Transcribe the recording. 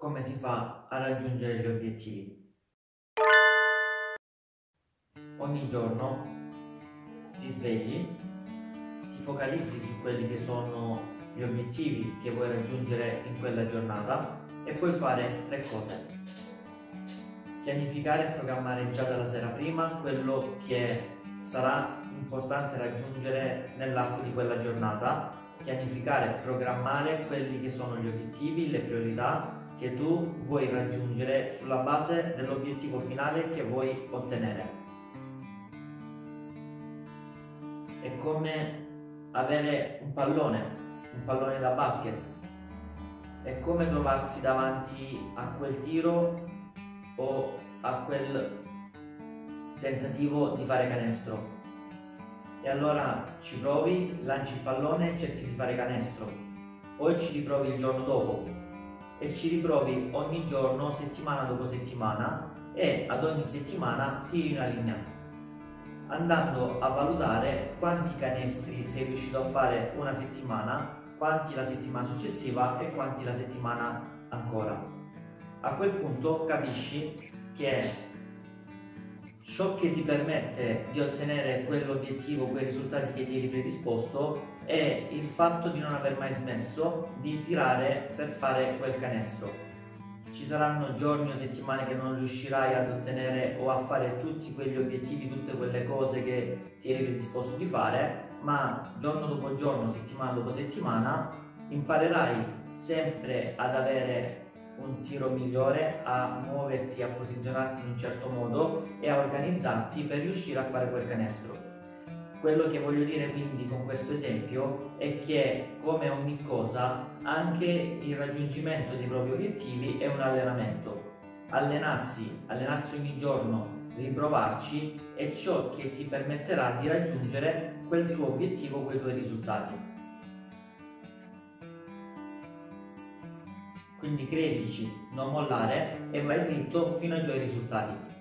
come si fa a raggiungere gli obiettivi. Ogni giorno ti svegli, ti focalizzi su quelli che sono gli obiettivi che vuoi raggiungere in quella giornata e puoi fare tre cose. Pianificare e programmare già dalla sera prima quello che sarà importante raggiungere nell'arco di quella giornata, pianificare e programmare quelli che sono gli obiettivi, le priorità che tu vuoi raggiungere sulla base dell'obiettivo finale che vuoi ottenere. È come avere un pallone, un pallone da basket. È come trovarsi davanti a quel tiro o a quel tentativo di fare canestro. E allora ci provi, lanci il pallone e cerchi di fare canestro. Poi ci riprovi il giorno dopo, e ci riprovi ogni giorno, settimana dopo settimana e ad ogni settimana tiri una linea andando a valutare quanti canestri sei riuscito a fare una settimana, quanti la settimana successiva e quanti la settimana ancora. A quel punto capisci che ciò che ti permette di ottenere quell'obiettivo, quei risultati che ti eri predisposto è il fatto di non aver mai smesso di tirare per fare quel canestro. Ci saranno giorni o settimane che non riuscirai ad ottenere o a fare tutti quegli obiettivi, tutte quelle cose che ti eri predisposto di fare, ma giorno dopo giorno, settimana dopo settimana, imparerai sempre ad avere un tiro migliore, a muoverti, a posizionarti in un certo modo e a organizzarti per riuscire a fare quel canestro. Quello che voglio dire quindi con questo esempio è che come ogni cosa anche il raggiungimento dei propri obiettivi è un allenamento. Allenarsi, allenarsi ogni giorno, riprovarci è ciò che ti permetterà di raggiungere quel tuo obiettivo, quei tuoi risultati. Quindi credici, non mollare e vai dritto fino ai tuoi risultati.